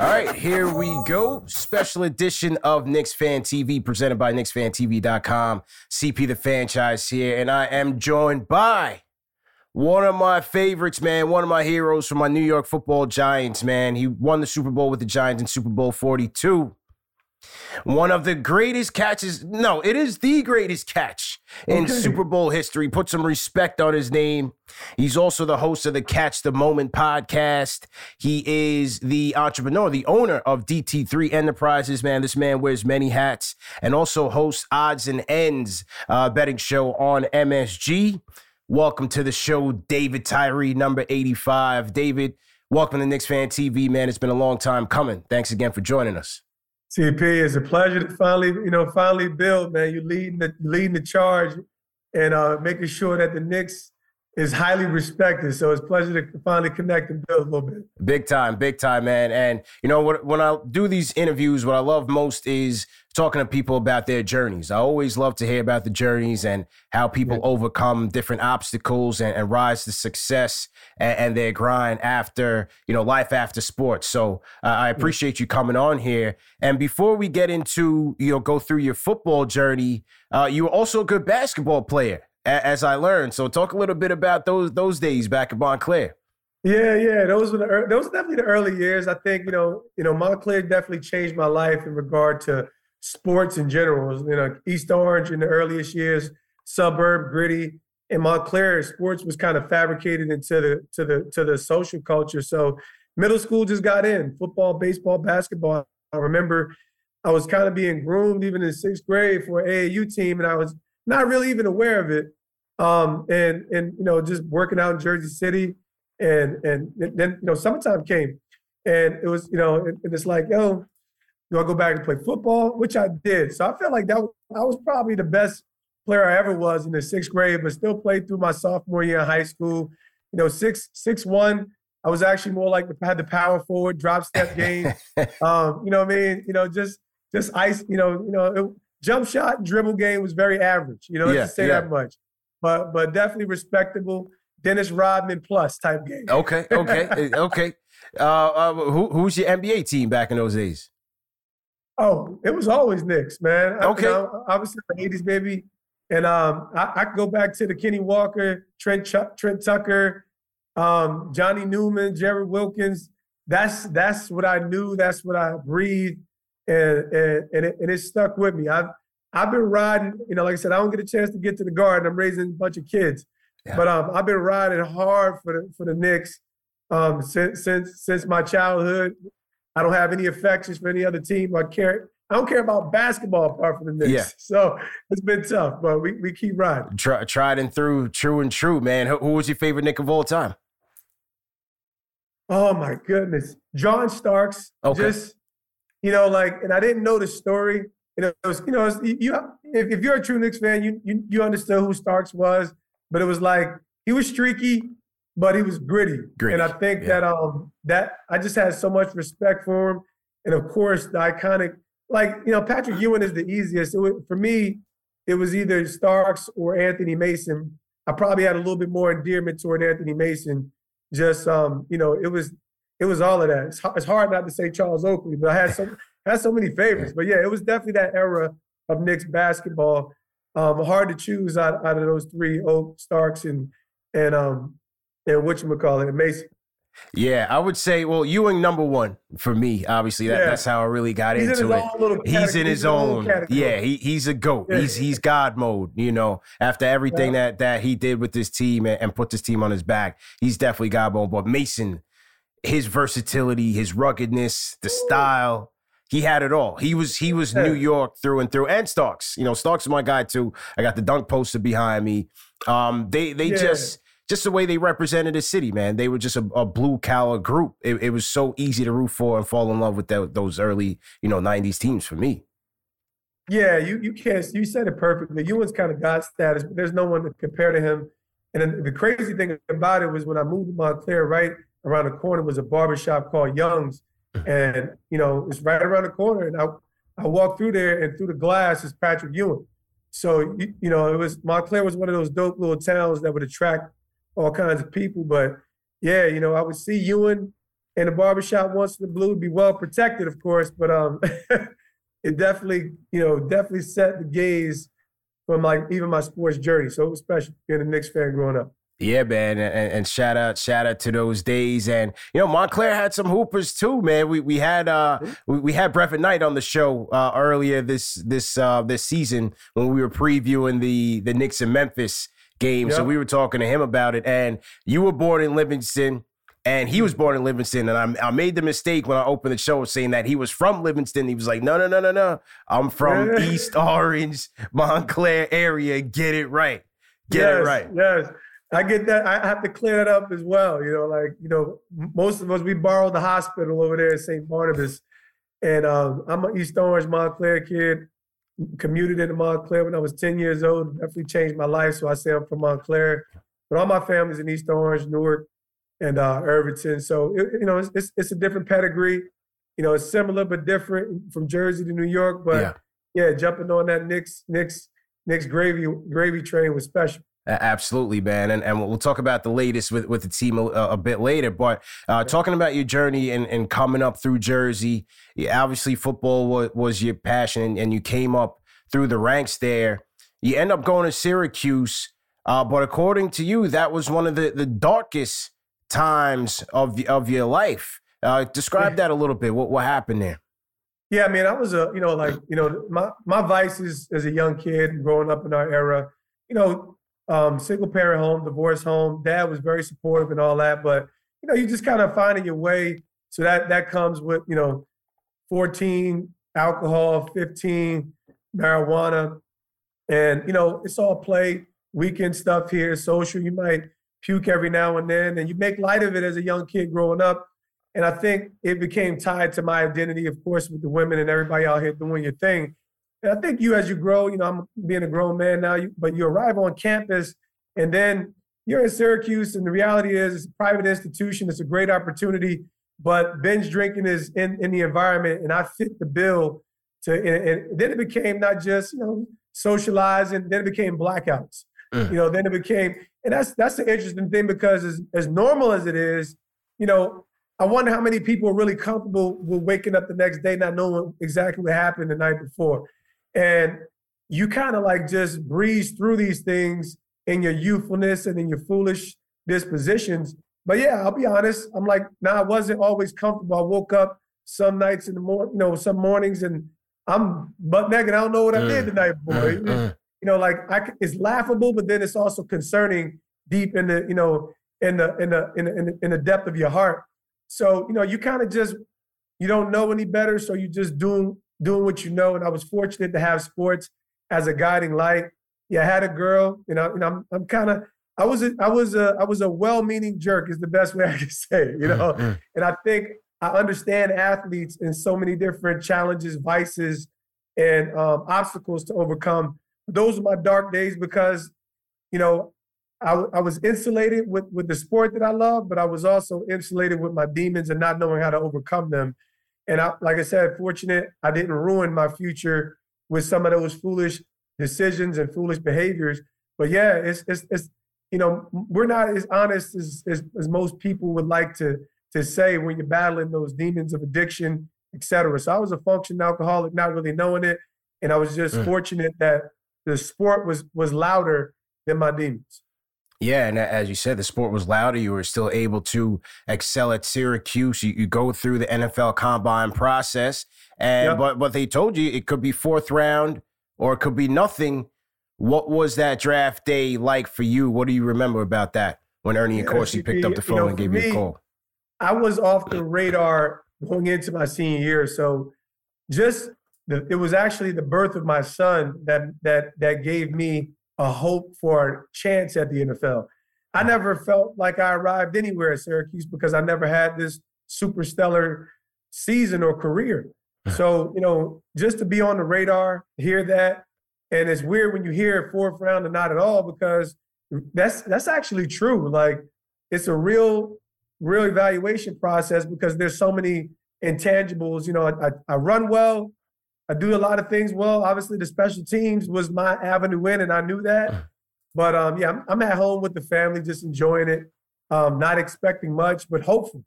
All right, here we go. Special edition of Knicks Fan TV presented by KnicksFanTV.com. CP the Fanchise here, and I am joined by one of my favorites, man, one of my heroes from my New York football Giants, man. He won the Super Bowl with the Giants in Super Bowl 42. One of the greatest catches. No, it is the greatest catch in okay. Super Bowl history. Put some respect on his name. He's also the host of the Catch the Moment podcast. He is the entrepreneur, the owner of DT3 Enterprises. Man, this man wears many hats and also hosts Odds and Ends uh, betting show on MSG. Welcome to the show, David Tyree, number 85. David, welcome to Knicks Fan TV, man. It's been a long time coming. Thanks again for joining us. CP, it's a pleasure to finally, you know, finally build, man. You're leading the leading the charge and uh, making sure that the Knicks is highly respected. So it's a pleasure to finally connect and build a little bit. Big time, big time, man. And you know what? When I do these interviews, what I love most is talking to people about their journeys. I always love to hear about the journeys and how people yeah. overcome different obstacles and, and rise to success and, and, their grind after you know life after sports. So uh, I appreciate you coming on here. And before we get into you know go through your football journey, uh, you were also a good basketball player as I learned. So talk a little bit about those those days back at Montclair. Yeah, yeah, those were the those were definitely the early years. I think you know, you know, Montclair definitely changed my life in regard to sports in general. You know, East Orange in the earliest years, suburb gritty, and Montclair sports was kind of fabricated into the to the to the social culture. So middle school just got in football, baseball, basketball. I remember I was kind of being groomed even in sixth grade for an AAU team, and I was not really even aware of it. Um, and and you know, just working out in Jersey City, and and then you know, summertime came, and it was you know, and, and it's like, yo, do I go back and play football? Which I did. So I felt like that I was probably the best player I ever was in the sixth grade, but still played through my sophomore year in high school. You know, six six one. I was actually more like had the power forward, drop step game. um, you know what I mean? You know, just just ice. You know, you know, jump shot dribble game was very average. You know, yeah, to say yeah. that much, but but definitely respectable. Dennis Rodman plus type game. Okay, okay, eh, okay. Uh, uh, who who's your NBA team back in those days? Oh, it was always Knicks, man. Okay, I, you know, obviously the '80s, baby. And um, I, I go back to the Kenny Walker, Trent Ch- Trent Tucker, um, Johnny Newman, Jerry Wilkins. That's that's what I knew. That's what I breathed and and and it, and it stuck with me. I've I've been riding, you know, like I said, I don't get a chance to get to the garden. I'm raising a bunch of kids, yeah. but um, I've been riding hard for the for the Knicks um, since since since my childhood. I don't have any affections for any other team. I care. I don't care about basketball apart from the Knicks. Yeah. So it's been tough, but we, we keep riding. Try, tried and through, true and true, man. Who, who was your favorite Knick of all time? Oh my goodness, John Starks. Okay. Just you know, like, and I didn't know the story. You know, it was, you know, you if, if you're a true Knicks fan, you, you you understood who Starks was, but it was like he was streaky, but he was gritty. gritty. And I think yeah. that um that I just had so much respect for him. and of course the iconic, like you know, Patrick Ewing is the easiest. Was, for me, it was either Starks or Anthony Mason. I probably had a little bit more endearment toward Anthony Mason. Just um, you know, it was it was all of that. It's, it's hard not to say Charles Oakley, but I had so had so many favorites. But yeah, it was definitely that era of Knicks basketball. Um, hard to choose out, out of those three: Oak, Starks, and and um and what you call it, Mason. Yeah, I would say, well, Ewing number one for me. Obviously, that, yeah. that's how I really got he's into it. He's in his own. Yeah, he, he's a goat. Yeah. He's he's God mode. You know, after everything yeah. that that he did with this team and, and, put this team on his back, he's definitely God mode. But Mason, his versatility, his ruggedness, the style, he had it all. He was he was New York through and through. And Starks, you know, Starks is my guy too. I got the dunk poster behind me. Um, they they yeah. just just the way they represented the city, man. They were just a, a blue collar group. It, it, was so easy to root for and fall in love with those early, you know, '90s teams for me. Yeah, you you can't. You said it perfectly. Ewing's kind of God status, but there's no one to compare to him. And the crazy thing about it was when I moved to Montclair, right around the corner was a barbershop called Young's and, you know, it's right around the corner. And I, I walked through there and through the glass is Patrick Ewing. So, you, you know, it was Montclair was one of those dope little towns that would attract all kinds of people. But yeah, you know, I would see Ewing in the barbershop once in the blue, be well protected, of course, but um it definitely, you know, definitely set the gaze from like even my sports journey. So it was special being a Knicks fan growing up. Yeah, man, and, and, shout out, shout out to those days, and you know Montclair had some hoopers too, man. We we had uh we, we had Brevin Knight on the show uh, earlier this this uh this season when we were previewing the the Knicks and Memphis game, yep. so we were talking to him about it. And you were born in Livingston, and he was born in Livingston, and I, I made the mistake when I opened the show saying that he was from Livingston. He was like, no, no, no, no, no, I'm from East Orange, Montclair area. Get it right, get yes, it right. Yes. I get that. I have to clear that up as well. You know, like you know, most of us we borrowed the hospital over there at St. Barnabas, and um, I'm an East Orange Montclair kid. Commuted into Montclair when I was 10 years old. Definitely changed my life. So I say I'm from Montclair, but all my family's in East Orange, Newark, and uh, Irvington. So it, you know, it's, it's, it's a different pedigree. You know, it's similar but different from Jersey to New York. But yeah, yeah jumping on that Knicks Knicks Knicks gravy gravy train was special. Absolutely, man, and and we'll talk about the latest with, with the team a, a bit later. But uh, talking about your journey and, and coming up through Jersey, obviously football was, was your passion, and, you came up through the ranks there. You end up going to Syracuse, uh, but according to you, that was one of the, the darkest times of of your life. Uh, describe that a little bit. What what happened there? Yeah, I mean, I was a you know like you know my my vices as a young kid growing up in our era. You know, um, single parent home, divorce home. Dad was very supportive and all that, but you know, you just kind of finding your way. So that that comes with you know, 14 alcohol, 15 marijuana, and you know, it's all play, weekend stuff here, social. You might puke every now and then, and you make light of it as a young kid growing up. And I think it became tied to my identity, of course, with the women and everybody out here doing your thing. And I think you, as you grow, you know, I'm being a grown man now, but you arrive on campus and then you're in Syracuse, and the reality is it's a private institution. It's a great opportunity, but binge drinking is in, in the environment, and I fit the bill to. And, and then it became not just you know socializing. Then it became blackouts. Mm. You know, then it became, and that's that's the interesting thing because as as normal as it is, you know, I wonder how many people are really comfortable with waking up the next day not knowing exactly what happened the night before. And you kind of like just breeze through these things in your youthfulness and in your foolish dispositions. But yeah, I'll be honest. I'm like, nah, I wasn't always comfortable. I woke up some nights in the morning, you know, some mornings, and I'm butt naked. I don't know what I did mm, the night before. Mm, mm. You know, like I, it's laughable, but then it's also concerning deep in the, you know, in the in the in the, in the, in the depth of your heart. So you know, you kind of just you don't know any better, so you just doing doing what you know. And I was fortunate to have sports as a guiding light. Yeah, I had a girl, you know, and I'm I'm kind of I was a, I was a I was a well-meaning jerk is the best way I can say, you know. Mm-hmm. And I think I understand athletes in so many different challenges, vices, and um, obstacles to overcome. Those are my dark days because, you know, I, I was insulated with with the sport that I love, but I was also insulated with my demons and not knowing how to overcome them. And I, like I said, fortunate I didn't ruin my future with some of those foolish decisions and foolish behaviors. But yeah, it's it's, it's you know we're not as honest as, as, as most people would like to to say when you're battling those demons of addiction, et cetera. So I was a functioning alcoholic, not really knowing it, and I was just mm. fortunate that the sport was was louder than my demons. Yeah, and as you said, the sport was louder. You were still able to excel at Syracuse. You, you go through the NFL combine process, and yep. but but they told you it could be fourth round or it could be nothing. What was that draft day like for you? What do you remember about that when Ernie yeah, Accorsi picked up the phone you know, and gave me, you a call? I was off the radar going into my senior year, so just the, it was actually the birth of my son that that that gave me a hope for a chance at the NFL. I never felt like I arrived anywhere at Syracuse because I never had this super stellar season or career. So, you know, just to be on the radar, hear that, and it's weird when you hear fourth round and not at all because that's that's actually true. Like it's a real, real evaluation process because there's so many intangibles. You know, I, I run well, I do a lot of things well. Obviously, the special teams was my avenue in, and I knew that. But um, yeah, I'm, I'm, at home with the family, just enjoying it, um, not expecting much, but hopeful.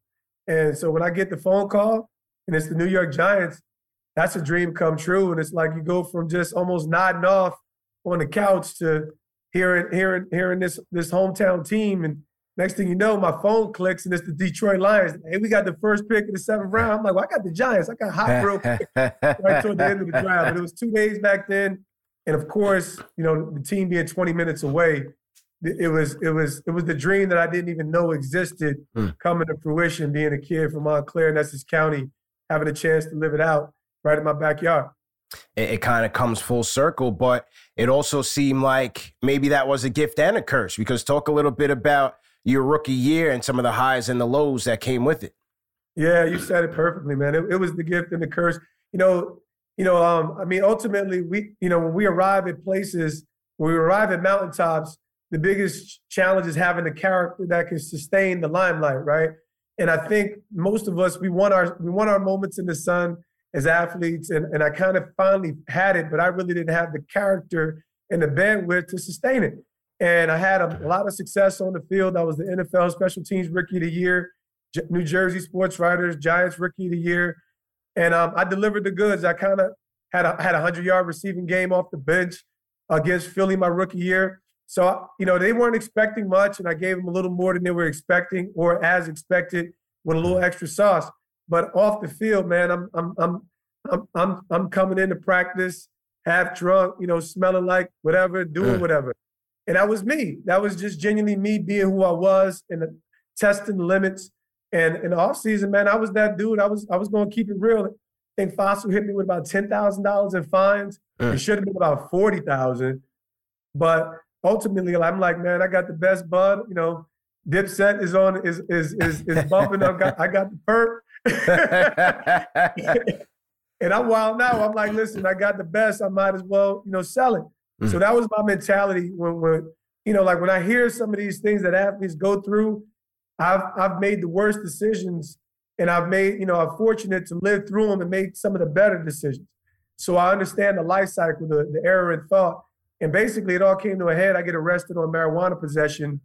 And so when I get the phone call and it's the New York Giants, that's a dream come true. And it's like you go from just almost nodding off on the couch to hearing hearing hearing this this hometown team and Next thing you know, my phone clicks and it's the Detroit Lions. Hey, we got the first pick in the seventh round. I'm like, well, I got the Giants. I got hot real quick right toward the end of the draft. But it was two days back then. And of course, you know, the team being 20 minutes away, it was it was it was the dream that I didn't even know existed mm. coming to fruition, being a kid from Montclair in Essex County, having a chance to live it out right in my backyard. It, it kind of comes full circle, but it also seemed like maybe that was a gift and a curse because talk a little bit about your rookie year and some of the highs and the lows that came with it. Yeah, you said it perfectly, man. It, it was the gift and the curse. You know, you know, um, I mean, ultimately, we, you know, when we arrive at places, when we arrive at mountaintops, the biggest challenge is having the character that can sustain the limelight, right? And I think most of us, we want our we want our moments in the sun as athletes, and, and I kind of finally had it, but I really didn't have the character and the bandwidth to sustain it. And I had a, a lot of success on the field. I was the NFL Special Teams Rookie of the Year, J- New Jersey Sports Writers Giants Rookie of the Year, and um, I delivered the goods. I kind of had a had a hundred yard receiving game off the bench against Philly my rookie year. So you know they weren't expecting much, and I gave them a little more than they were expecting, or as expected, with a little extra sauce. But off the field, man, I'm I'm I'm I'm I'm, I'm coming into practice half drunk, you know, smelling like whatever, doing whatever. And that was me. That was just genuinely me being who I was and testing the limits. And in the off season, man, I was that dude. I was I was going to keep it real. I think Fassel hit me with about ten thousand dollars in fines. Mm. It should have been about forty thousand. But ultimately, I'm like, man, I got the best bud. You know, Dipset is on is is is, is bumping. I got I got the perk. and I'm wild now. I'm like, listen, I got the best. I might as well, you know, sell it. Mm. So that was my mentality when, when, you know, like when I hear some of these things that athletes go through, I've I've made the worst decisions, and I've made, you know, I'm fortunate to live through them and make some of the better decisions. So I understand the life cycle, the, the error in thought. And basically, it all came to a head. I get arrested on marijuana possession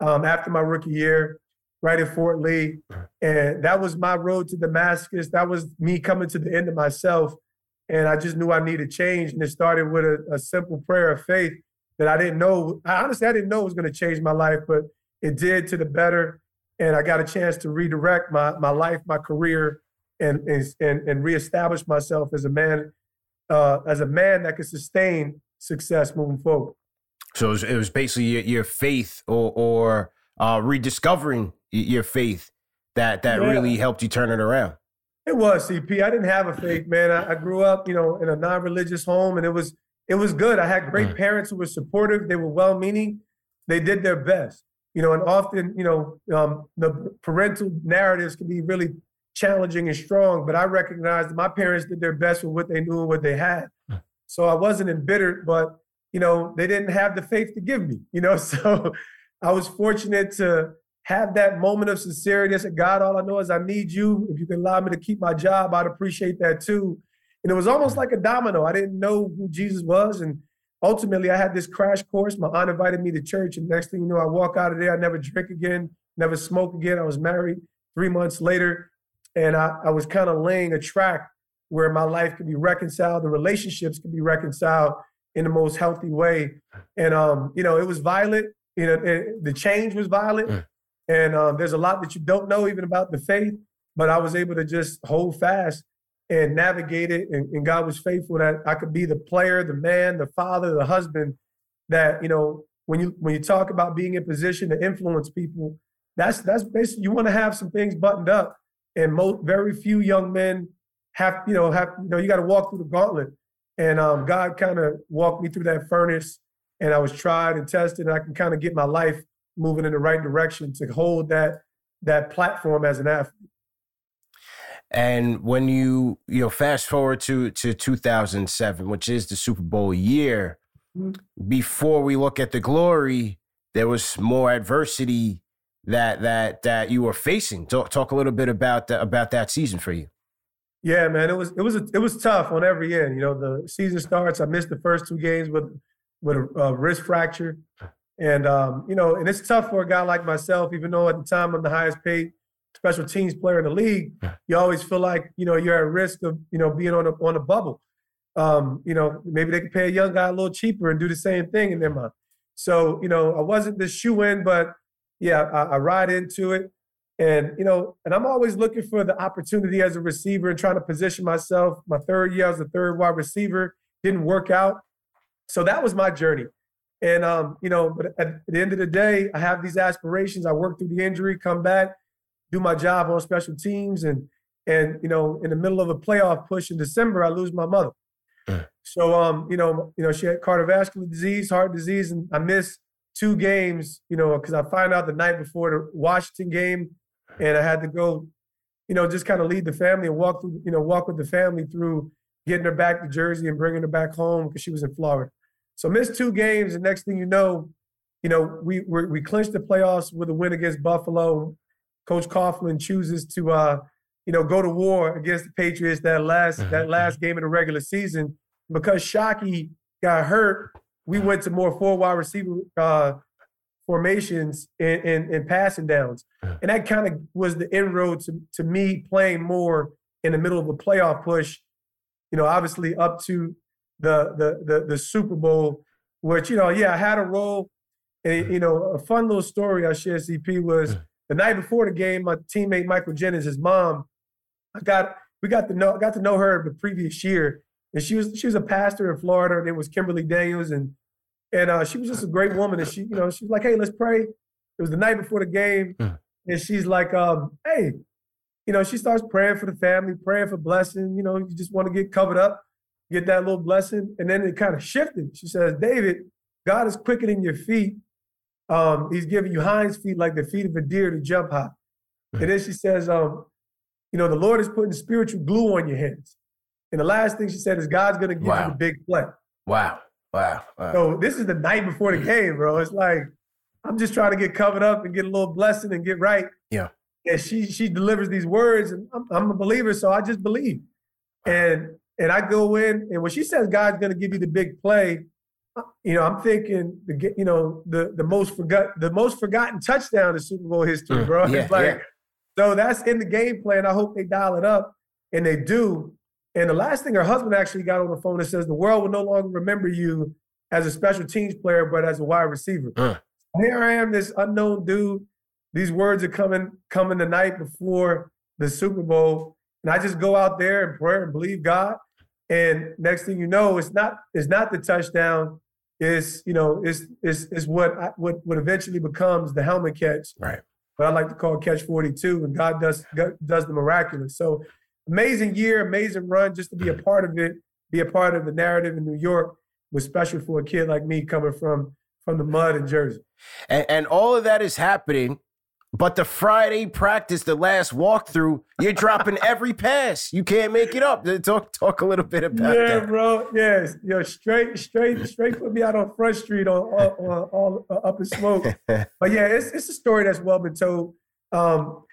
um, after my rookie year, right at Fort Lee. And that was my road to Damascus. That was me coming to the end of myself. And I just knew I needed change. And it started with a, a simple prayer of faith that I didn't know. I, honestly, I didn't know it was going to change my life, but it did to the better. And I got a chance to redirect my, my life, my career, and, and, and reestablish myself as a man, uh, as a man that could sustain success moving forward. So it was, it was basically your, your, faith or, or uh, rediscovering your faith that, that yeah. really helped you turn it around. It was CP. I didn't have a faith, man. I, I, grew up, you know, in a non-religious home, and it was it was good. I had great mm. parents who were supportive. They were well-meaning. They did their best, you know. And often, you know, um, the parental narratives can be really challenging and strong. But I recognized my parents did their best with what they knew and what they had. Mm. So I wasn't embittered, but you know, they didn't have the faith to give me. You know, so I was fortunate to have that moment of sincerity. I said, God, all I know is I need you. If you can allow me to keep my job, I'd appreciate that too. And it was almost like a domino. I didn't know who Jesus was. And ultimately, I had this crash course. My aunt invited me to church. And next thing you know, I walk out of there. I never drink again, never smoke again. I was married three months later. And I, I was kind of laying a track where my life could be reconciled, the relationships could be reconciled in the most healthy way. And, um, you know, it was violent. You know, it, the change was violent. Mm. And um, there's a lot that you don't know even about the faith, but I was able to just hold fast and navigate it. And, and God was faithful that I could be the player, the man, the father, the husband. That you know, when you when you talk about being in position to influence people, that's that's basically you want to have some things buttoned up. And most very few young men have you know have you know you got to walk through the gauntlet. And um, God kind of walked me through that furnace, and I was tried and tested, and I can kind of get my life moving in the right direction to hold that that platform as an athlete. And when you you know fast forward to to 2007, which is the Super Bowl year, mm-hmm. before we look at the glory, there was more adversity that that that you were facing. Talk talk a little bit about that about that season for you. Yeah, man, it was it was a, it was tough on every end. You know, the season starts. I missed the first two games with with a, a wrist fracture, and um, you know, and it's tough for a guy like myself. Even though at the time I'm the highest paid special teams player in the league, you always feel like you know you're at risk of you know being on a on a bubble. Um, you know, maybe they could pay a young guy a little cheaper and do the same thing in their mind. So you know, I wasn't the shoe in, but yeah, I, I ride into it. And you know, and I'm always looking for the opportunity as a receiver and trying to position myself. My third year as a third wide receiver didn't work out, so that was my journey. And um, you know, but at the end of the day, I have these aspirations. I work through the injury, come back, do my job on special teams, and and you know, in the middle of a playoff push in December, I lose my mother. Mm. So um, you know, you know, she had cardiovascular disease, heart disease, and I missed two games. You know, because I find out the night before the Washington game, and I had to go, you know, just kind of lead the family and walk through, you know, walk with the family through getting her back to Jersey and bringing her back home because she was in Florida. So missed two games, and next thing you know, you know, we we, we clinched the playoffs with a win against Buffalo. Coach Coughlin chooses to, uh, you know, go to war against the Patriots that last mm-hmm. that last game of the regular season. Because Shockey got hurt, we went to more four wide receiver uh, formations and, and, and passing downs. And that kind of was the inroad to, to me playing more in the middle of a playoff push, you know, obviously up to the the the, the Super Bowl, which, you know, yeah, I had a role. And, you know, a fun little story I shared, CP, was the night before the game, my teammate Michael Jennings, his mom, I got we got to know got to know her the previous year, and she was she was a pastor in Florida. Her name was Kimberly Daniels, and and uh, she was just a great woman. And she you know she was like, hey, let's pray. It was the night before the game, and she's like, um, hey, you know, she starts praying for the family, praying for blessing. You know, you just want to get covered up, get that little blessing, and then it kind of shifted. She says, David, God is quickening your feet um, he's giving you hinds feet like the feet of a deer to jump high. Mm-hmm. And then she says, um, you know, the Lord is putting spiritual glue on your hands. And the last thing she said is God's going to give wow. you the big play. Wow. Wow. wow. So this is the night before the game, bro. It's like I'm just trying to get covered up and get a little blessing and get right. Yeah. And she she delivers these words, and I'm, I'm a believer, so I just believe. And and I go in, and when she says God's going to give you the big play, you know, I'm thinking the you know the the most forgot the most forgotten touchdown in Super Bowl history, mm, bro. Yeah, like yeah. so that's in the game plan. I hope they dial it up, and they do. And the last thing her husband actually got on the phone and says the world will no longer remember you as a special teams player, but as a wide receiver. Mm. Here I am, this unknown dude. These words are coming coming the night before the Super Bowl, and I just go out there and pray and believe God. And next thing you know, it's not it's not the touchdown is you know is is is what I, what what eventually becomes the helmet catch. Right. But I like to call catch 42, and God does does the miraculous. So amazing year, amazing run, just to be a mm-hmm. part of it, be a part of the narrative in New York was special for a kid like me coming from from the mud in Jersey. And, and all of that is happening But the Friday practice, the last walkthrough, you're dropping every pass. You can't make it up. Talk talk a little bit about yeah, that. Yeah, bro. Yes, yo, straight, straight, straight put me out on Front Street on, on, all uh, up in smoke. but yeah, it's it's a story that's well been told. Um,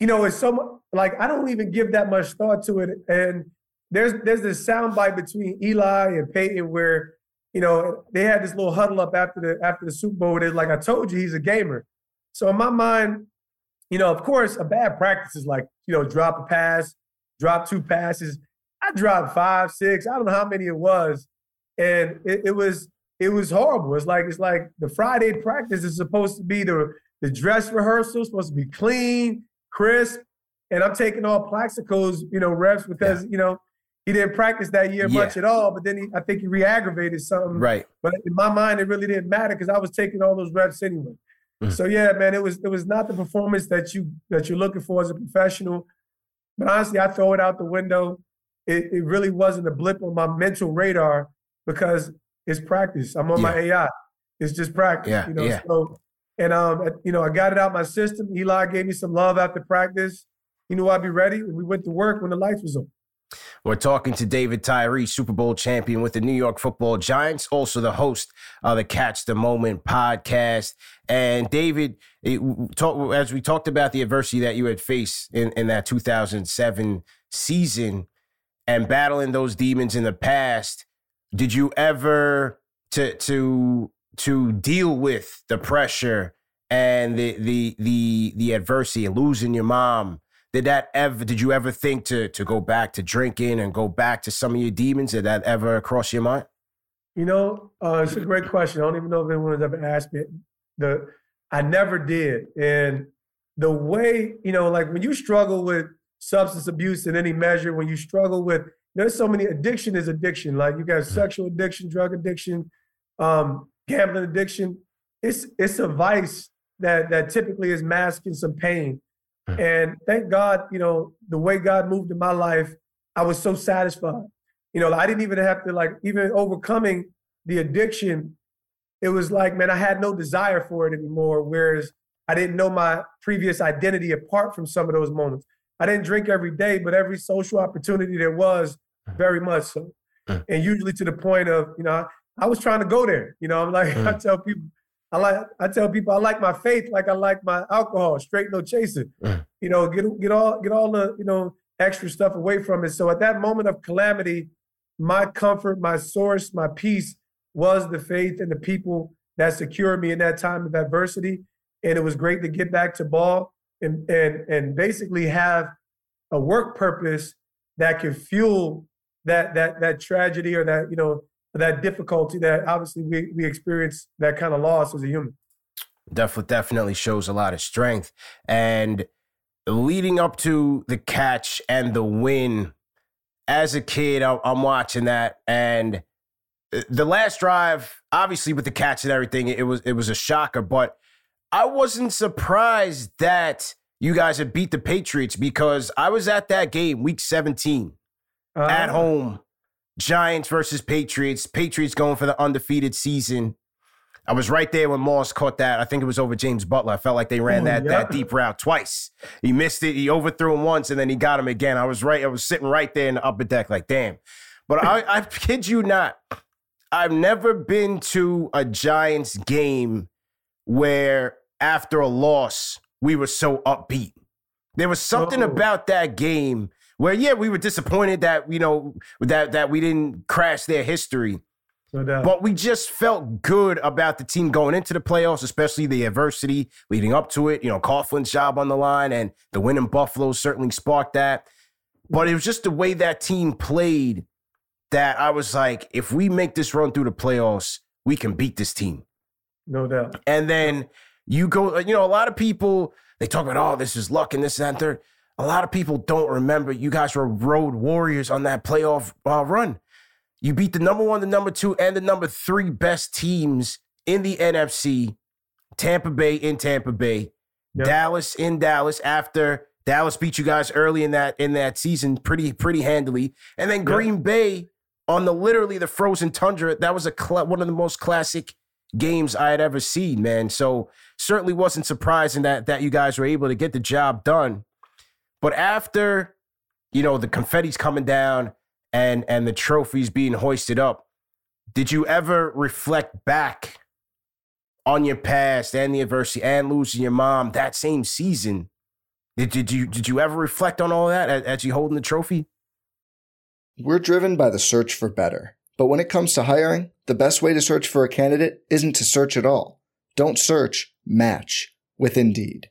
you know, it's so like I don't even give that much thought to it. And there's there's this soundbite between Eli and Peyton where you know they had this little huddle up after the after the Super Bowl. Where like I told you, he's a gamer. So in my mind, you know, of course, a bad practice is like, you know, drop a pass, drop two passes. I dropped five, six, I don't know how many it was. And it, it was it was horrible. It's like it's like the Friday practice is supposed to be the the dress rehearsal, supposed to be clean, crisp. And I'm taking all Plaxico's, you know, reps because, yeah. you know, he didn't practice that year yeah. much at all. But then he, I think he re-aggravated something. Right. But in my mind, it really didn't matter because I was taking all those reps anyway. Mm-hmm. So yeah, man, it was it was not the performance that you that you're looking for as a professional. But honestly, I throw it out the window. It, it really wasn't a blip on my mental radar because it's practice. I'm on yeah. my AI. It's just practice. Yeah, you know. Yeah. So and um, you know, I got it out my system. Eli gave me some love after practice. He knew I'd be ready. And we went to work when the lights was on. We're talking to David Tyree, Super Bowl champion with the New York Football Giants, also the host of the Catch the Moment podcast. And David, it, talk, as we talked about the adversity that you had faced in, in that 2007 season and battling those demons in the past, did you ever to to to deal with the pressure and the the the the adversity, losing your mom? Did that ever? Did you ever think to to go back to drinking and go back to some of your demons? Did that ever cross your mind? You know, uh, it's a great question. I don't even know if anyone has ever asked me. The I never did, and the way you know, like when you struggle with substance abuse in any measure, when you struggle with there's so many addiction is addiction. Like you got mm-hmm. sexual addiction, drug addiction, um, gambling addiction. It's it's a vice that that typically is masking some pain. Hmm. And thank God, you know, the way God moved in my life, I was so satisfied. You know, I didn't even have to like even overcoming the addiction. It was like, man, I had no desire for it anymore. Whereas I didn't know my previous identity apart from some of those moments. I didn't drink every day, but every social opportunity there was, hmm. very much so. Hmm. And usually to the point of, you know, I was trying to go there. You know, I'm like, I tell people, I like I tell people I like my faith like I like my alcohol, straight no chaser. Mm. You know, get get all get all the you know extra stuff away from it. So at that moment of calamity, my comfort, my source, my peace was the faith and the people that secured me in that time of adversity. And it was great to get back to ball and and and basically have a work purpose that could fuel that that that tragedy or that you know that difficulty that obviously we, we experience that kind of loss as a human. Definitely, definitely shows a lot of strength. And leading up to the catch and the win, as a kid, I'm watching that, and the last drive, obviously with the catch and everything, it was it was a shocker. But I wasn't surprised that you guys had beat the Patriots because I was at that game, Week 17, uh, at home Giants versus Patriots. Patriots going for the undefeated season. I was right there when Moss caught that. I think it was over James Butler. I felt like they ran oh, that, yeah. that deep route twice. He missed it. He overthrew him once, and then he got him again. I was right. I was sitting right there in the upper deck, like, damn. But I, I kid you not, I've never been to a Giants game where after a loss we were so upbeat. There was something oh. about that game where yeah, we were disappointed that you know that that we didn't crash their history. No but we just felt good about the team going into the playoffs, especially the adversity leading up to it. You know, Coughlin's job on the line and the win in Buffalo certainly sparked that. But it was just the way that team played that I was like, if we make this run through the playoffs, we can beat this team. No doubt. And then you go, you know, a lot of people they talk about, oh, this is luck and this and that. Third a lot of people don't remember you guys were road warriors on that playoff uh, run. You beat the number one, the number two, and the number three best teams in the NFC. Tampa Bay in Tampa Bay, yep. Dallas in Dallas after Dallas beat you guys early in that in that season pretty pretty handily, and then Green yep. Bay on the literally the frozen tundra. That was a cl- one of the most classic games I had ever seen, man. So certainly wasn't surprising that that you guys were able to get the job done. But after, you know, the confetti's coming down and and the trophies being hoisted up, did you ever reflect back on your past and the adversity and losing your mom that same season? Did, did you did you ever reflect on all that as, as you holding the trophy? We're driven by the search for better. But when it comes to hiring, the best way to search for a candidate isn't to search at all. Don't search, match with Indeed.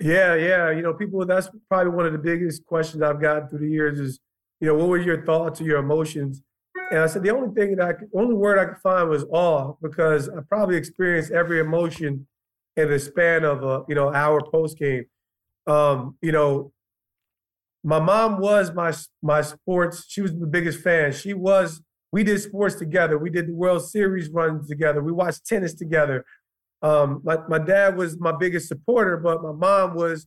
Yeah, yeah. You know, people, that's probably one of the biggest questions I've gotten through the years is, you know, what were your thoughts or your emotions? And I said, the only thing that I could, only word I could find was awe because I probably experienced every emotion in the span of a, you know, hour post game. Um, you know, my mom was my my sports. She was the biggest fan. She was. We did sports together. We did the World Series runs together. We watched tennis together. Um, my, my dad was my biggest supporter, but my mom was,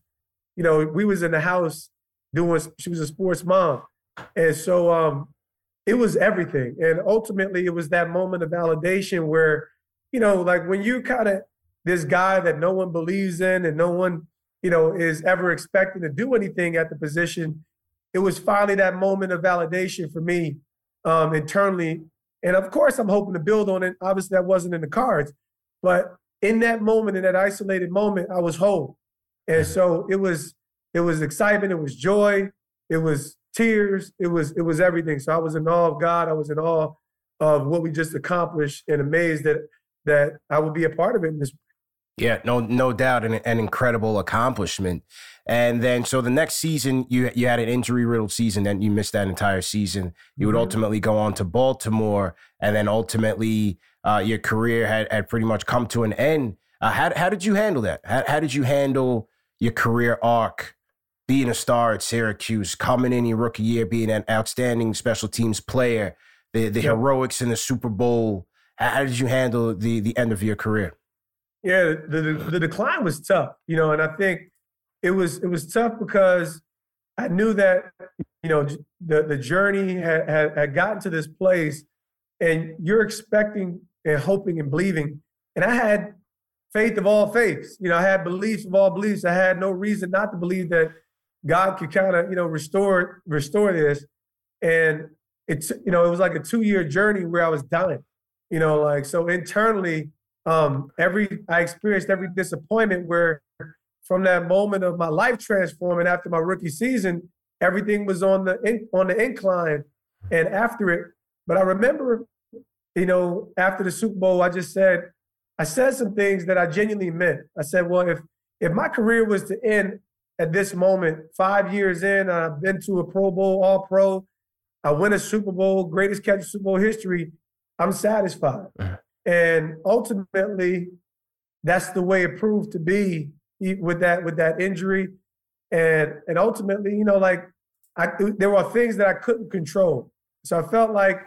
you know, we was in the house doing, she was a sports mom. And so um, it was everything. And ultimately it was that moment of validation where, you know, like when you kind of, this guy that no one believes in and no one, you know, is ever expecting to do anything at the position, it was finally that moment of validation for me um, internally. And of course, I'm hoping to build on it. Obviously, that wasn't in the cards, but in that moment, in that isolated moment, I was whole. And so it was it was excitement, it was joy, it was tears, it was it was everything. So I was in awe of God, I was in awe of what we just accomplished and amazed that that I would be a part of it in this yeah, no, no doubt, an, an incredible accomplishment. And then, so the next season, you you had an injury riddled season, and you missed that entire season. You would mm-hmm. ultimately go on to Baltimore, and then ultimately, uh, your career had had pretty much come to an end. Uh, how how did you handle that? How, how did you handle your career arc, being a star at Syracuse, coming in your rookie year, being an outstanding special teams player, the the heroics in the Super Bowl? How, how did you handle the the end of your career? Yeah, the, the, the decline was tough, you know, and I think it was it was tough because I knew that you know the the journey had, had, had gotten to this place, and you're expecting and hoping and believing, and I had faith of all faiths. You know, I had beliefs of all beliefs. I had no reason not to believe that God could kind of you know restore restore this, and it's you know it was like a two year journey where I was dying. You know, like so internally um, every I experienced every disappointment where from that moment of my life transforming after my rookie season, everything was on the in, on the incline, and after it. But I remember, you know, after the Super Bowl, I just said, I said some things that I genuinely meant. I said, well, if if my career was to end at this moment, five years in, I've been to a Pro Bowl, All Pro, I win a Super Bowl, greatest catch in Super Bowl history, I'm satisfied. Uh-huh. And ultimately, that's the way it proved to be with that with that injury. And and ultimately, you know, like I there were things that I couldn't control. So I felt like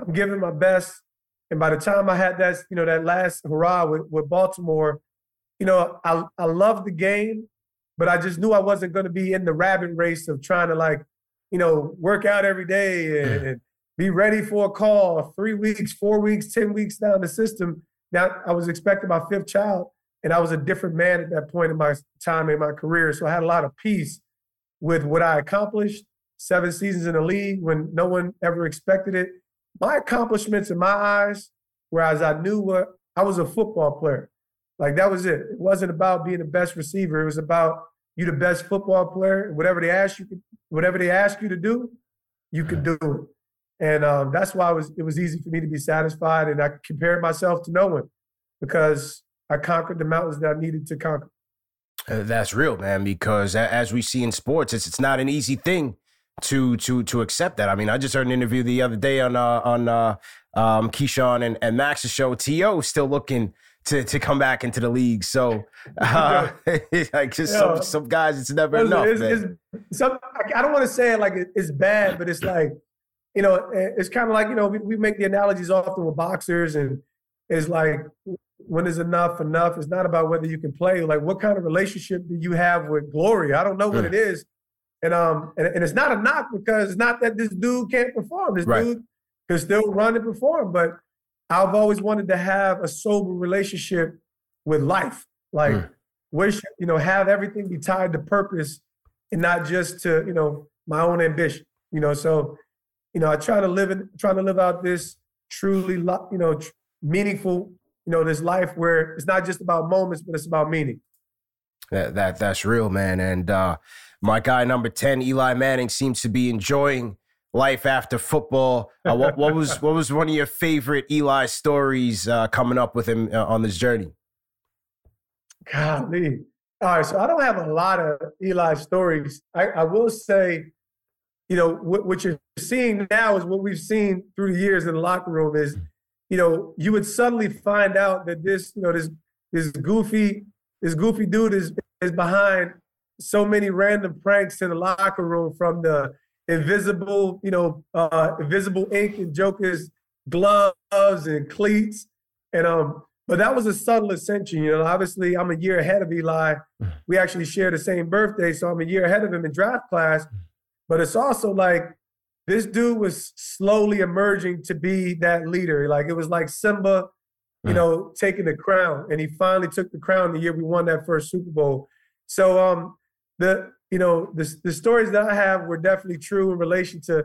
I'm giving my best. And by the time I had that, you know, that last hurrah with, with Baltimore, you know, I I loved the game, but I just knew I wasn't going to be in the rabbit race of trying to like, you know, work out every day and, mm. and be ready for a call three weeks, four weeks, 10 weeks down the system. Now I was expecting my fifth child, and I was a different man at that point in my time in my career. So I had a lot of peace with what I accomplished, seven seasons in the league when no one ever expected it. My accomplishments in my eyes, whereas I knew what I was a football player. Like that was it. It wasn't about being the best receiver. It was about you the best football player. Whatever they ask you, whatever they ask you to do, you could do it. And um, that's why it was it was easy for me to be satisfied. And I compared myself to no one because I conquered the mountains that I needed to conquer. Uh, that's real, man. Because as we see in sports, it's it's not an easy thing to to to accept that. I mean, I just heard an interview the other day on uh, on uh, um, Keyshawn and, and Max's show. To still looking to to come back into the league. So, uh, like just some some guys, it's never enough. It's, it's, some, I don't want to say it like it's bad, but it's like you know, it's kind of like you know we, we make the analogies often with boxers, and it's like when is enough enough? It's not about whether you can play. Like, what kind of relationship do you have with glory? I don't know what mm. it is. And um, and, and, it's not a knock because it's not that this dude can't perform. This right. dude can still run and perform, but I've always wanted to have a sober relationship with life. Like, mm. wish you know, have everything be tied to purpose and not just to you know my own ambition. You know, so you know, I try to live in, trying to live out this truly, you know, tr- meaningful, you know, this life where it's not just about moments, but it's about meaning. That that that's real, man. And uh, my guy number ten, Eli Manning, seems to be enjoying life after football. Uh, what, what, was what was one of your favorite Eli stories uh, coming up with him uh, on this journey? Golly. All right, so I don't have a lot of Eli stories. I, I will say, you know, what, what, you're seeing now is what we've seen through the years in the locker room is, you know, you would suddenly find out that this, you know, this this goofy this goofy dude is is behind so many random pranks in the locker room from the invisible, you know, uh, invisible ink and Joker's gloves and cleats. And um, but that was a subtle ascension. You know, obviously I'm a year ahead of Eli. We actually share the same birthday, so I'm a year ahead of him in draft class. But it's also like this dude was slowly emerging to be that leader. Like it was like Simba, you know, taking the crown, and he finally took the crown the year we won that first Super Bowl. So um, the you know, the, the stories that I have were definitely true in relation to,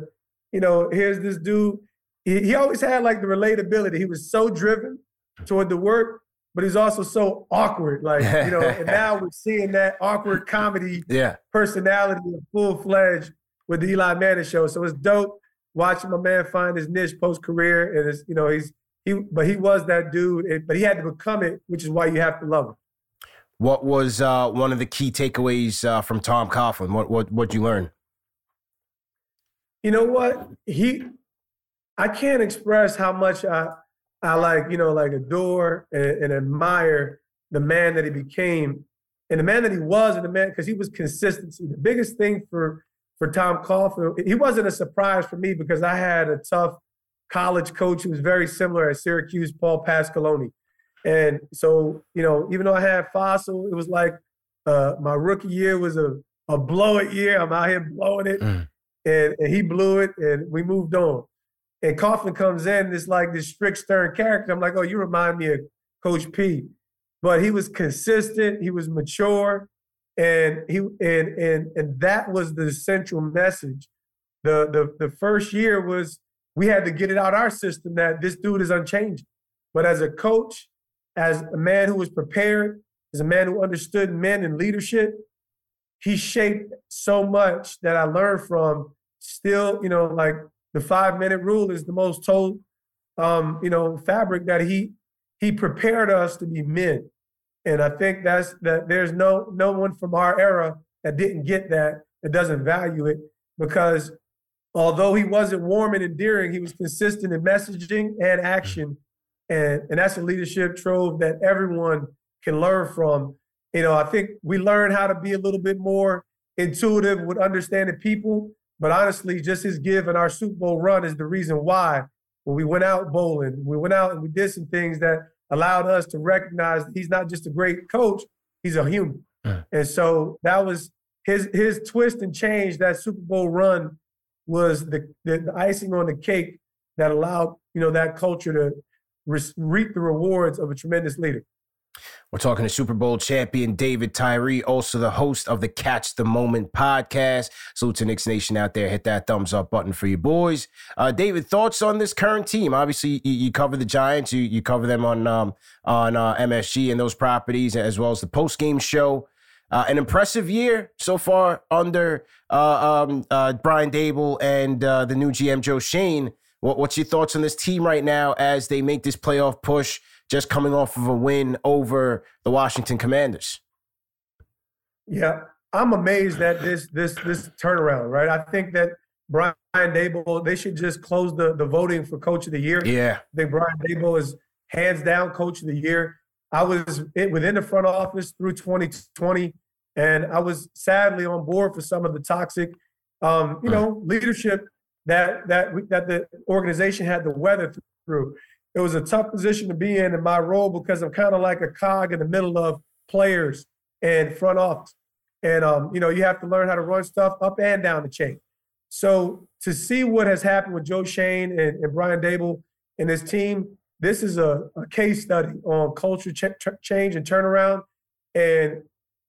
you know, here's this dude. He, he always had like the relatability. He was so driven toward the work, but he's also so awkward. Like, you know, and now we're seeing that awkward comedy yeah. personality full fledged with the Eli Manning show. So it's dope watching my man find his niche post career. And it's, you know, he's, he, but he was that dude, but he had to become it, which is why you have to love him. What was uh, one of the key takeaways uh, from Tom Coughlin? What what what'd you learn? You know what he, I can't express how much I I like you know like adore and, and admire the man that he became and the man that he was and the man because he was consistency. The biggest thing for for Tom Coughlin, he wasn't a surprise for me because I had a tough college coach who was very similar at Syracuse, Paul Pasqualoni. And so, you know, even though I had Fassel, it was like uh, my rookie year was a, a blow it year. I'm out here blowing it. Mm. And, and he blew it and we moved on. And Coughlin comes in, it's like this strict, stern character. I'm like, oh, you remind me of Coach P. But he was consistent, he was mature, and he and and and that was the central message. The the the first year was we had to get it out our system that this dude is unchanging. But as a coach, as a man who was prepared, as a man who understood men and leadership, he shaped so much that I learned from. Still, you know, like the five minute rule is the most told, um, you know, fabric that he he prepared us to be men, and I think that's that. There's no no one from our era that didn't get that that doesn't value it because although he wasn't warm and endearing, he was consistent in messaging and action and and that's a leadership trove that everyone can learn from. You know, I think we learn how to be a little bit more intuitive with understanding people. But honestly, just his give and our Super Bowl run is the reason why when we went out bowling, we went out and we did some things that allowed us to recognize he's not just a great coach, he's a human. Mm. And so that was his his twist and change. That Super Bowl run was the, the, the icing on the cake that allowed you know that culture to reap the rewards of a tremendous leader. We're talking to Super Bowl champion David Tyree, also the host of the Catch the Moment podcast. Salute to Knicks Nation out there. Hit that thumbs up button for you boys. Uh, David, thoughts on this current team? Obviously, you, you cover the Giants. You, you cover them on um, on uh, MSG and those properties, as well as the post game show. Uh, an impressive year so far under uh, um, uh, Brian Daboll and uh, the new GM Joe Schoen. What, what's your thoughts on this team right now as they make this playoff push, just coming off of a win over the Washington Commanders? Yeah, I'm amazed at this this this turnaround. Right, I think that Brian Daboll they should just close the the voting for Coach of the Year. Yeah, I think Brian Daboll is hands down Coach of the Year. I was within the front office through 2020, and I was sadly on board for some of the toxic, um, you know, leadership that that that the organization had to weather through. It was a tough position to be in in my role because I'm kind of like a cog in the middle of players and front office, and um, you know, you have to learn how to run stuff up and down the chain. So to see what has happened with Joe Schoen and, and Brian Daboll and his team, this is a, a case study on culture ch- change and turnaround, and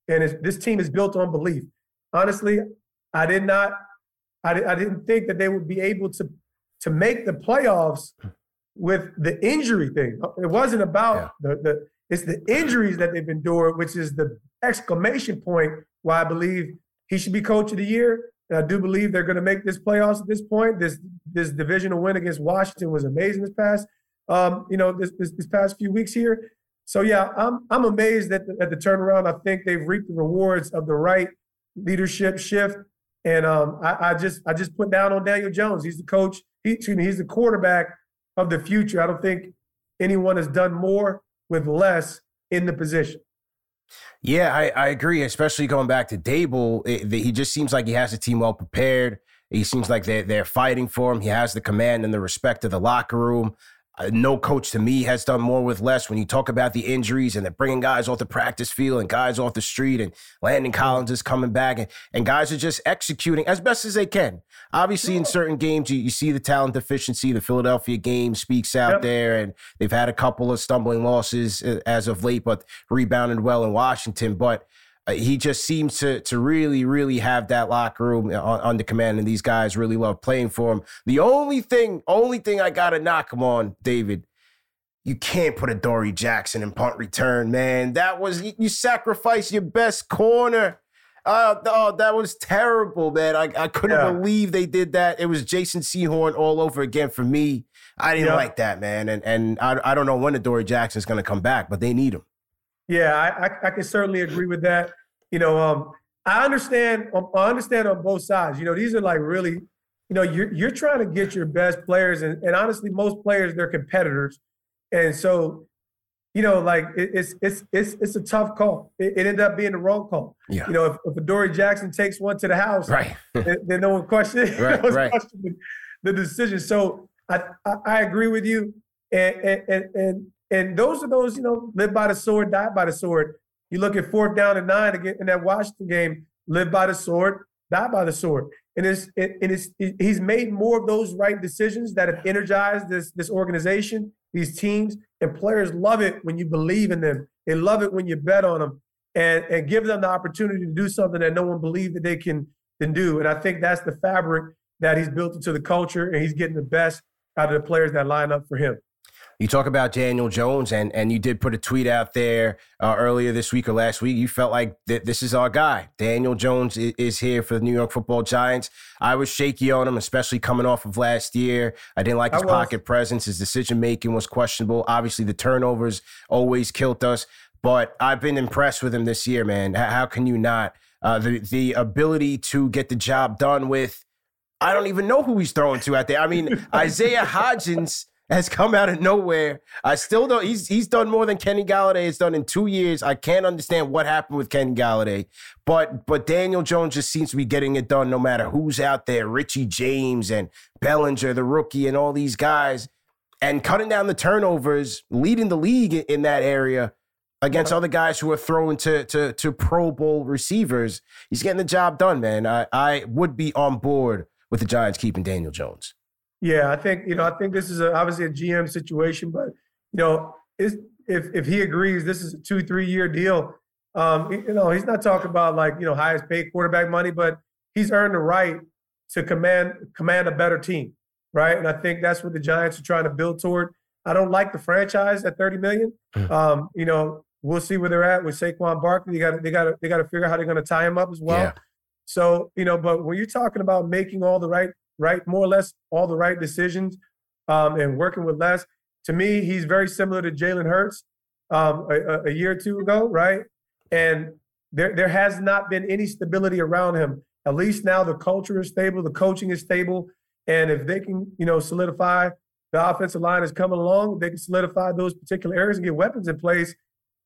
and this team is built on belief. Honestly, I did not I, I didn't think that they would be able to to make the playoffs with the injury thing. It wasn't about yeah. the, the it's the injuries that they've endured, which is the exclamation point why I believe he should be coach of the year. And I do believe they're going to make this playoffs at this point. This this divisional win against Washington was amazing this past um, you know this, this, this past few weeks here. So yeah, I'm I'm amazed at the, at the turnaround. I think they've reaped the rewards of the right leadership shift and um, I, I, just I just put down on Daniel Jones. He's the coach. He, excuse me, he's the quarterback of the future. I don't think anyone has done more with less in the position. Yeah, I, I agree. Especially going back to Daboll, it, he just seems like he has the team well prepared. He seems like they're, they're fighting for him. He has the command and the respect of the locker room. Uh, no coach to me has done more with less. When you talk about the injuries and they're bringing guys off the practice field and guys off the street and Landon Collins is coming back and, and guys are just executing as best as they can. Obviously, in certain games, you, you see the talent deficiency. The Philadelphia game speaks out yep. there, and they've had a couple of stumbling losses uh, as of late, but rebounded well in Washington. But he just seems to to really, really have that locker room on, under command, and these guys really love playing for him. The only thing, only thing I gotta knock him on, David, you can't put Adoree Jackson in punt return, man. That was you sacrifice your best corner. Uh, oh, that was terrible, man. I, I couldn't yeah. believe they did that. It was Jason Sehorn all over again for me. I didn't yeah. like that, man. And and I, I don't know when Adoree Jackson's going to come back, but they need him. Yeah, I, I, I can certainly agree with that. You know, um, I understand. Um, I understand on both sides. You know, these are like really, you know, you're you're trying to get your best players, and, and honestly, most players they're competitors, and so, you know, like it, it's it's it's it's a tough call. It, it, ended up being the wrong call. Yeah. You know, if, if Adoree Jackson takes one to the house, right, then, then no one questions right, no right. the decision. So I, I, I agree with you, and and and and those are those, you know, live by the sword, die by the sword. You look at fourth down and nine again in that Washington game, live by the sword, die by the sword. And it's it, and it's it, he's made more of those right decisions that have energized this this organization, these teams, and players love it when you believe in them. They love it when you bet on them and and give them the opportunity to do something that no one believed that they can can do. And I think that's the fabric that he's built into the culture, and he's getting the best out of the players that line up for him. You talk about Daniel Jones, and and you did put a tweet out there uh, earlier this week or last week. You felt like th- this is our guy. Daniel Jones is, is here for the New York Football Giants. I was shaky on him, especially coming off of last year. I didn't like his pocket presence. His decision making was questionable. Obviously, the turnovers always killed us. But I've been impressed with him this year, man. How, how can you not? Uh, the the ability to get the job done with. I don't even know who he's throwing to out there. I mean, Isaiah Hodgins has come out of nowhere. I still don't. He's he's done more than Kenny Golladay has done in two years. I can't understand what happened with Kenny Golladay, but but Daniel Jones just seems to be getting it done no matter who's out there. Richie James and Bellinger, the rookie, and all these guys, and cutting down the turnovers, leading the league in that area against other guys who are throwing to to to Pro Bowl receivers. He's getting the job done, man. I I would be on board with the Giants keeping Daniel Jones. Yeah, I think you know. I think this is a, obviously a GM situation, but you know, if if he agrees, this is a two three year deal. Um, you know, he's not talking about like you know highest paid quarterback money, but he's earned the right to command command a better team, right? And I think that's what the Giants are trying to build toward. I don't like the franchise at thirty million. Mm. Um, you know, we'll see where they're at with Saquon Barkley. They got they got they got to figure out how they're going to tie him up as well. Yeah. So you know, but when you're talking about making all the right right, more or less all the right decisions um, and working with less. To me, he's very similar to Jalen Hurts um, a, a, year or two ago, right? And there, there has not been any stability around him. At least now the culture is stable, the coaching is stable, and if they can, you know, solidify the offensive line is coming along, they can solidify those particular areas and get weapons in place.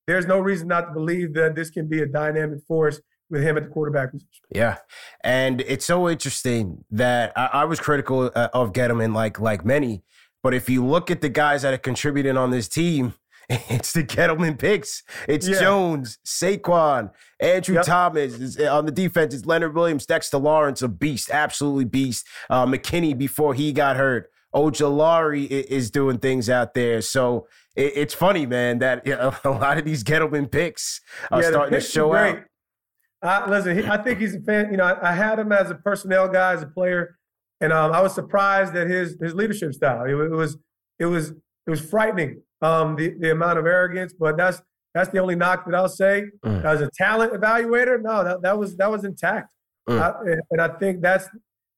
There's no reason not to believe that this can be a dynamic force with him at the quarterback position. Yeah, and it's so interesting that I, I was critical uh, of Gettleman, like like many, but if you look at the guys that are contributing on this team, it's the Gettleman picks. It's yeah. Jones, Saquon, Andrew yep. Thomas. Uh, on the defense, it's Leonard Williams, Dexter Lawrence, a beast, absolutely beast. Uh, McKinney before he got hurt. Ojulari is doing things out there. So it's funny, man, that a lot of these Gettleman picks are yeah, starting to show out. Uh, listen, he, I think he's a fan. You know, I, I, had him as a personnel guy, as a player, and um, I was surprised at his his leadership style. It, it was it was it was frightening um, the the amount of arrogance. But that's that's the only knock that I'll say. Mm. As a talent evaluator, no, that, that was that was intact. Mm. I, and I think that's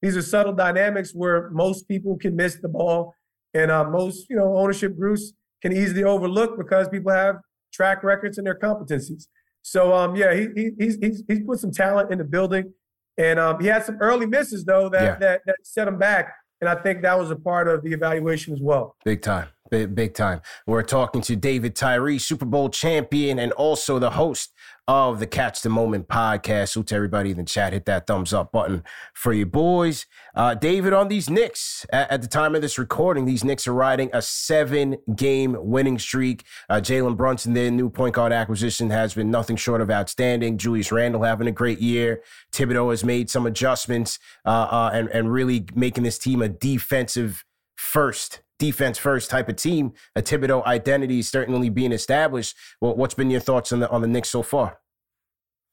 these are subtle dynamics where most people can miss the ball, and uh, most you know ownership groups can easily overlook because people have track records and their competencies. So um, yeah, he, he he's, he's he's put some talent in the building, and um, he had some early misses though that, yeah. that that set him back, and I think that was a part of the evaluation as well. Big time. Big, big time. We're talking to David Tyree, Super Bowl champion, and also the host of the Catch the Moment podcast. So to everybody in the chat, hit that thumbs up button for you boys. Uh, David, on these Knicks, at, at, the time of this recording, these Knicks are riding a seven game winning streak. Uh, Jalen Brunson, their new point guard acquisition, has been nothing short of outstanding. Julius Randle having a great year. Thibodeau has made some adjustments uh, uh and, and really making this team a defensive first defense first type of team, a Thibodeau identity is certainly being established. Well, what's been your thoughts on the on the Knicks so far?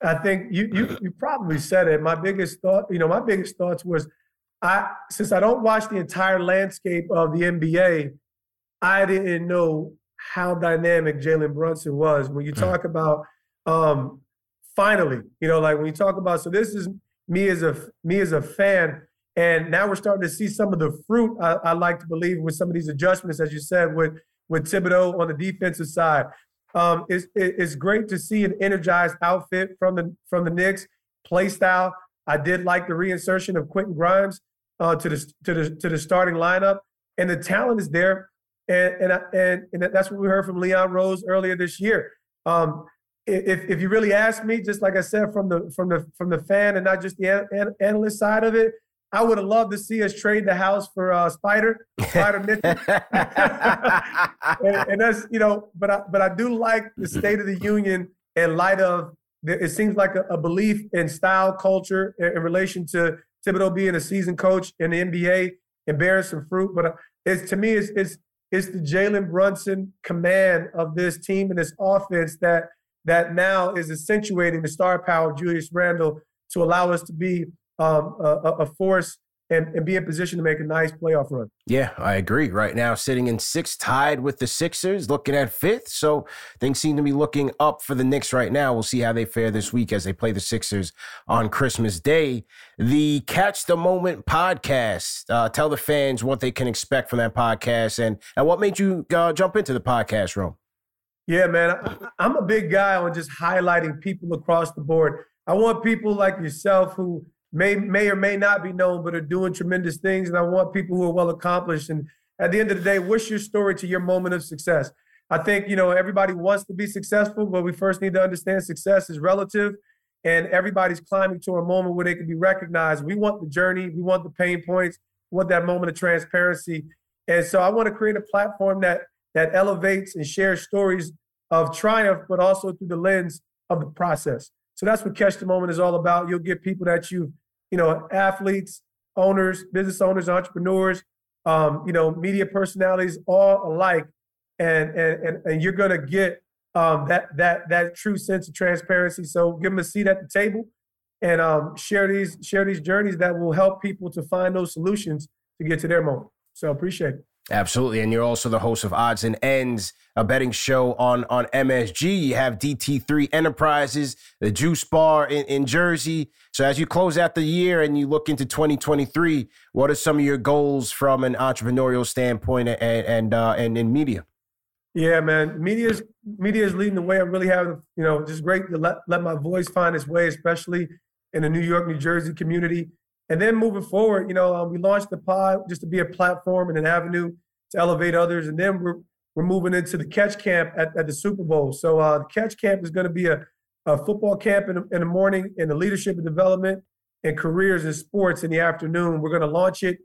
I think you you you probably said it. My biggest thought, you know, my biggest thoughts was I since I don't watch the entire landscape of the NBA, I didn't know how dynamic Jalen Brunson was. When you hmm. talk about um finally, you know, like when you talk about so this is me as a me as a fan and now we're starting to see some of the fruit, I, I like to believe, with some of these adjustments, as you said, with, with Thibodeau on the defensive side. Um, it's, it's great to see an energized outfit from the from the Knicks play style. I did like the reinsertion of Quentin Grimes uh, to the to the to the starting lineup, and the talent is there, and and and, and that's what we heard from Leon Rose earlier this year. Um, if if you really ask me, just like I said from the from the from the fan and not just the an, analyst side of it, I would have loved to see us trade the house for uh, Spider, Spider Mitchell. and, and, that's you know, but I but I do like the State of the Union in light of it seems like a, a belief in style, culture in, in, relation to Thibodeau being a seasoned coach in the NBA and bearing some fruit. But uh, it's to me, it's it's it's the Jalen Brunson command of this team and this offense that that now is accentuating the star power of Julius Randle to allow us to be um, a, a, force and, and be in position to make a nice playoff run. Yeah, I agree. Right now, sitting in sixth, tied with the Sixers, looking at fifth. So things seem to be looking up for the Knicks right now. We'll see how they fare this week as they play the Sixers on Christmas Day. The Catch the Moment podcast. Uh, tell the fans what they can expect from that podcast and, and what made you uh, jump into the podcast room. Yeah, man, I, I'm a big guy on just highlighting people across the board. I want people like yourself who may may or may not be known, but are doing tremendous things. And I want people who are well accomplished. And at the end of the day, what's your story to your moment of success? I think you know everybody wants to be successful, but we first need to understand success is relative, and everybody's climbing to a moment where they can be recognized. We want the journey, we want the pain points, we want that moment of transparency, and so I want to create a platform that that elevates and shares stories of triumph, but also through the lens of the process. So that's what Catch the Moment is all about. You'll get people that you, you know, athletes, owners, business owners, entrepreneurs, um, you know, media personalities, all alike, and and and, and you're gonna get um, that that that true sense of transparency. So give them a seat at the table, and um, share these share these journeys that will help people to find those solutions to get to their moment. So appreciate it. Absolutely. And you're also the host of Odds and Ends, a betting show on, on MSG. You have DT3 Enterprises, the Juice Bar in, in Jersey. So as you close out the year and you look into 2023, what are some of your goals from an entrepreneurial standpoint and and uh, and in media? Yeah, man. Media's media is leading the way. I'm really having, you know, just great to let, let my voice find its way, especially in the New York, New Jersey community. And then moving forward, you know, um, we launched the pod just to be a platform and an avenue to elevate others. And then we're we're moving into the catch camp at, at the Super Bowl. So uh, the catch camp is going to be a, a football camp in, in the morning and the leadership and development and careers in sports in the afternoon. We're going to launch it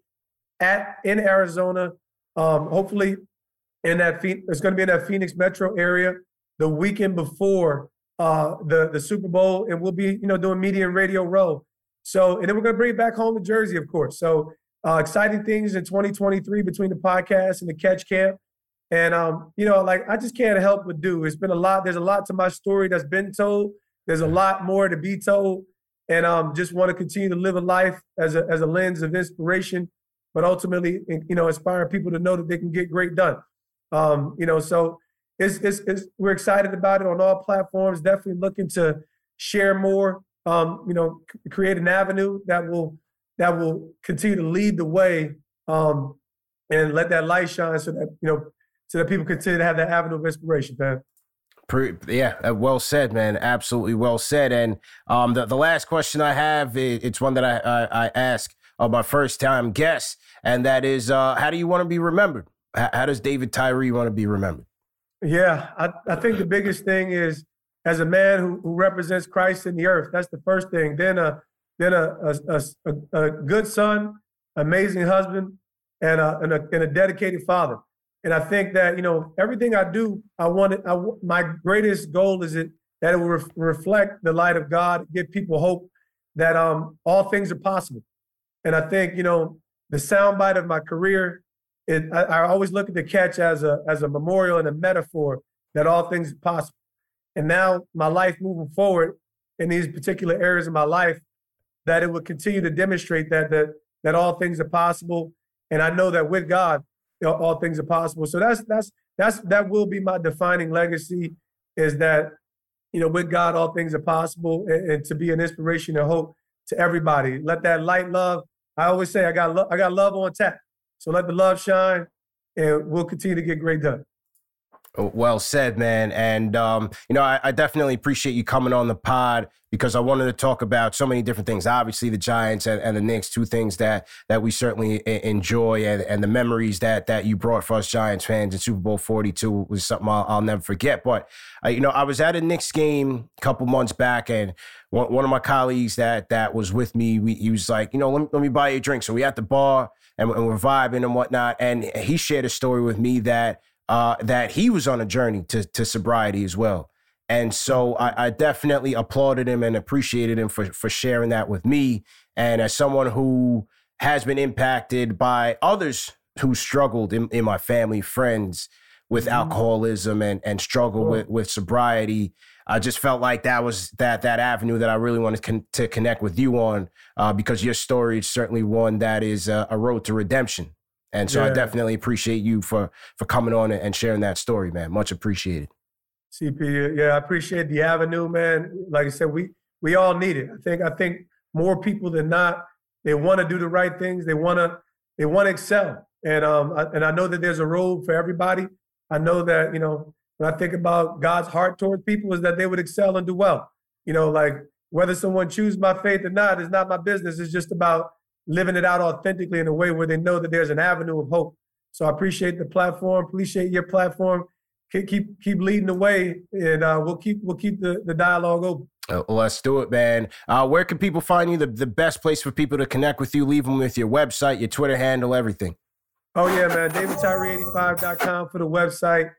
at in Arizona. Um, hopefully, in that it's going to be in that Phoenix metro area the weekend before uh, the the Super Bowl, and we'll be you know doing media and radio row. So, and then we're going to bring it back home to Jersey, of course. So, uh, exciting things in 2023 between the podcast and the catch camp. And, um, you know, like I just can't help but do. It's been a lot. There's a lot to my story that's been told. There's a lot more to be told. And um, just want to continue to live a life as a, as a lens of inspiration, but ultimately, you know, inspire people to know that they can get great done. Um, you know, so it's, it's, it's, we're excited about it on all platforms. Definitely looking to share more um, you know, create an avenue that will that will continue to lead the way um, and let that light shine so that you know so that people continue to have that avenue of inspiration, man. Yeah, uh, well said, man. Absolutely well said. And um, the the last question I have, it's one that I I, I ask of my first time guests, and that is, uh, how do you want to be remembered? How, how does David Tyree want to be remembered? Yeah, I, I think the biggest thing is as a man who, who represents Christ in the earth. That's the first thing. Then a then a a, a, a good son, amazing husband, and a, and a, and a dedicated father. And I think that you know everything I do, I want it. I, my greatest goal is it that it will re- reflect the light of God, give people hope that um all things are possible. And I think you know the soundbite of my career. It, I, I always look at the catch as a as a memorial and a metaphor that all things are possible. And now my life moving forward in these particular areas of my life, that it will continue to demonstrate that that that all things are possible. And I know that with God, all things are possible. So that's that's that's that will be my defining legacy is that you know with God all things are possible and, and to be an inspiration and hope to everybody. Let that light love. I always say I got lo- I got love on tap. So let the love shine and we'll continue to get great done. Well said, man. And, um, you know, I, I, definitely appreciate you coming on the pod because I wanted to talk about so many different things. Obviously, the Giants and, and the Knicks, two things that that we certainly enjoy, and, and the memories that that you brought for us Giants fans in Super Bowl 42 was something I'll, I'll never forget. But, uh, you know, I was at a Knicks game a couple months back, and one, one of my colleagues that that was with me, we, he was like, you know, let me, let me buy you a drink. So we at the bar and, and we're vibing and whatnot. And he shared a story with me that uh, that he was on a journey to, to sobriety as well. And so I, I, definitely applauded him and appreciated him for, for sharing that with me. And as someone who has been impacted by others who struggled in, in my family, friends with mm-hmm. alcoholism and, and struggle with, with sobriety, I just felt like that was that that avenue that I really wanted con- to connect with you on uh, because your story is certainly one that is a, a road to redemption. And so yeah. I definitely appreciate you for for coming on and sharing that story, man. Much appreciated. CP, yeah, I appreciate the avenue, man. Like I said, we we all need it. I think I think more people than not, they want to do the right things. They want to they want to excel, and um I, and I know that there's a road for everybody. I know that you know when I think about God's heart towards people is that they would excel and do well. You know, like whether someone chooses my faith or not is not my business. It's just about living it out authentically in a way where they know that there's an avenue of hope. So I appreciate the platform, appreciate your platform. Keep keep, keep leading the way, and uh, we'll keep we'll keep the, the dialogue open. Uh, let's do it, man. Uh, where can people find you? The, the best place for people to connect with you? Leave them with your website, your Twitter handle, everything. Oh yeah, man. DavidTyree85.com for the website.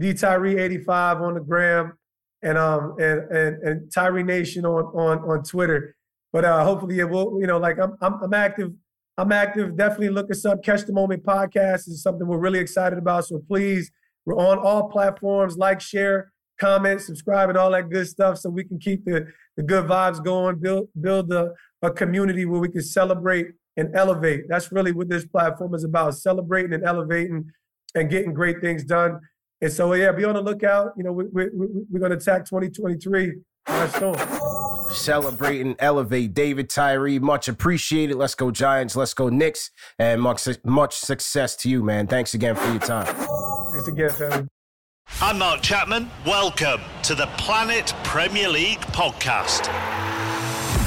DTyree85 on the gram, and um and and and Tyree Nation on on on Twitter. But uh, hopefully it will, you know, like I'm, I'm, I'm active. I'm active. Definitely look us up. Catch the Moment podcast is something we're really excited about. So please, we're on all platforms. Like, share, comment, subscribe, and all that good stuff, so we can keep the, the good vibes going. Build build a, a community where we can celebrate and elevate. That's really what this platform is about: celebrating and elevating and getting great things done. And so, yeah, be on the lookout. You know, we, we, we, we're going to attack 2023 on storm. Celebrate and elevate David Tyree. Much appreciated. Let's go Giants. Let's go Knicks. And much, much success to you, man. Thanks again for your time. Thanks again, family. I'm Mark Chapman. Welcome to the Planet Premier League podcast.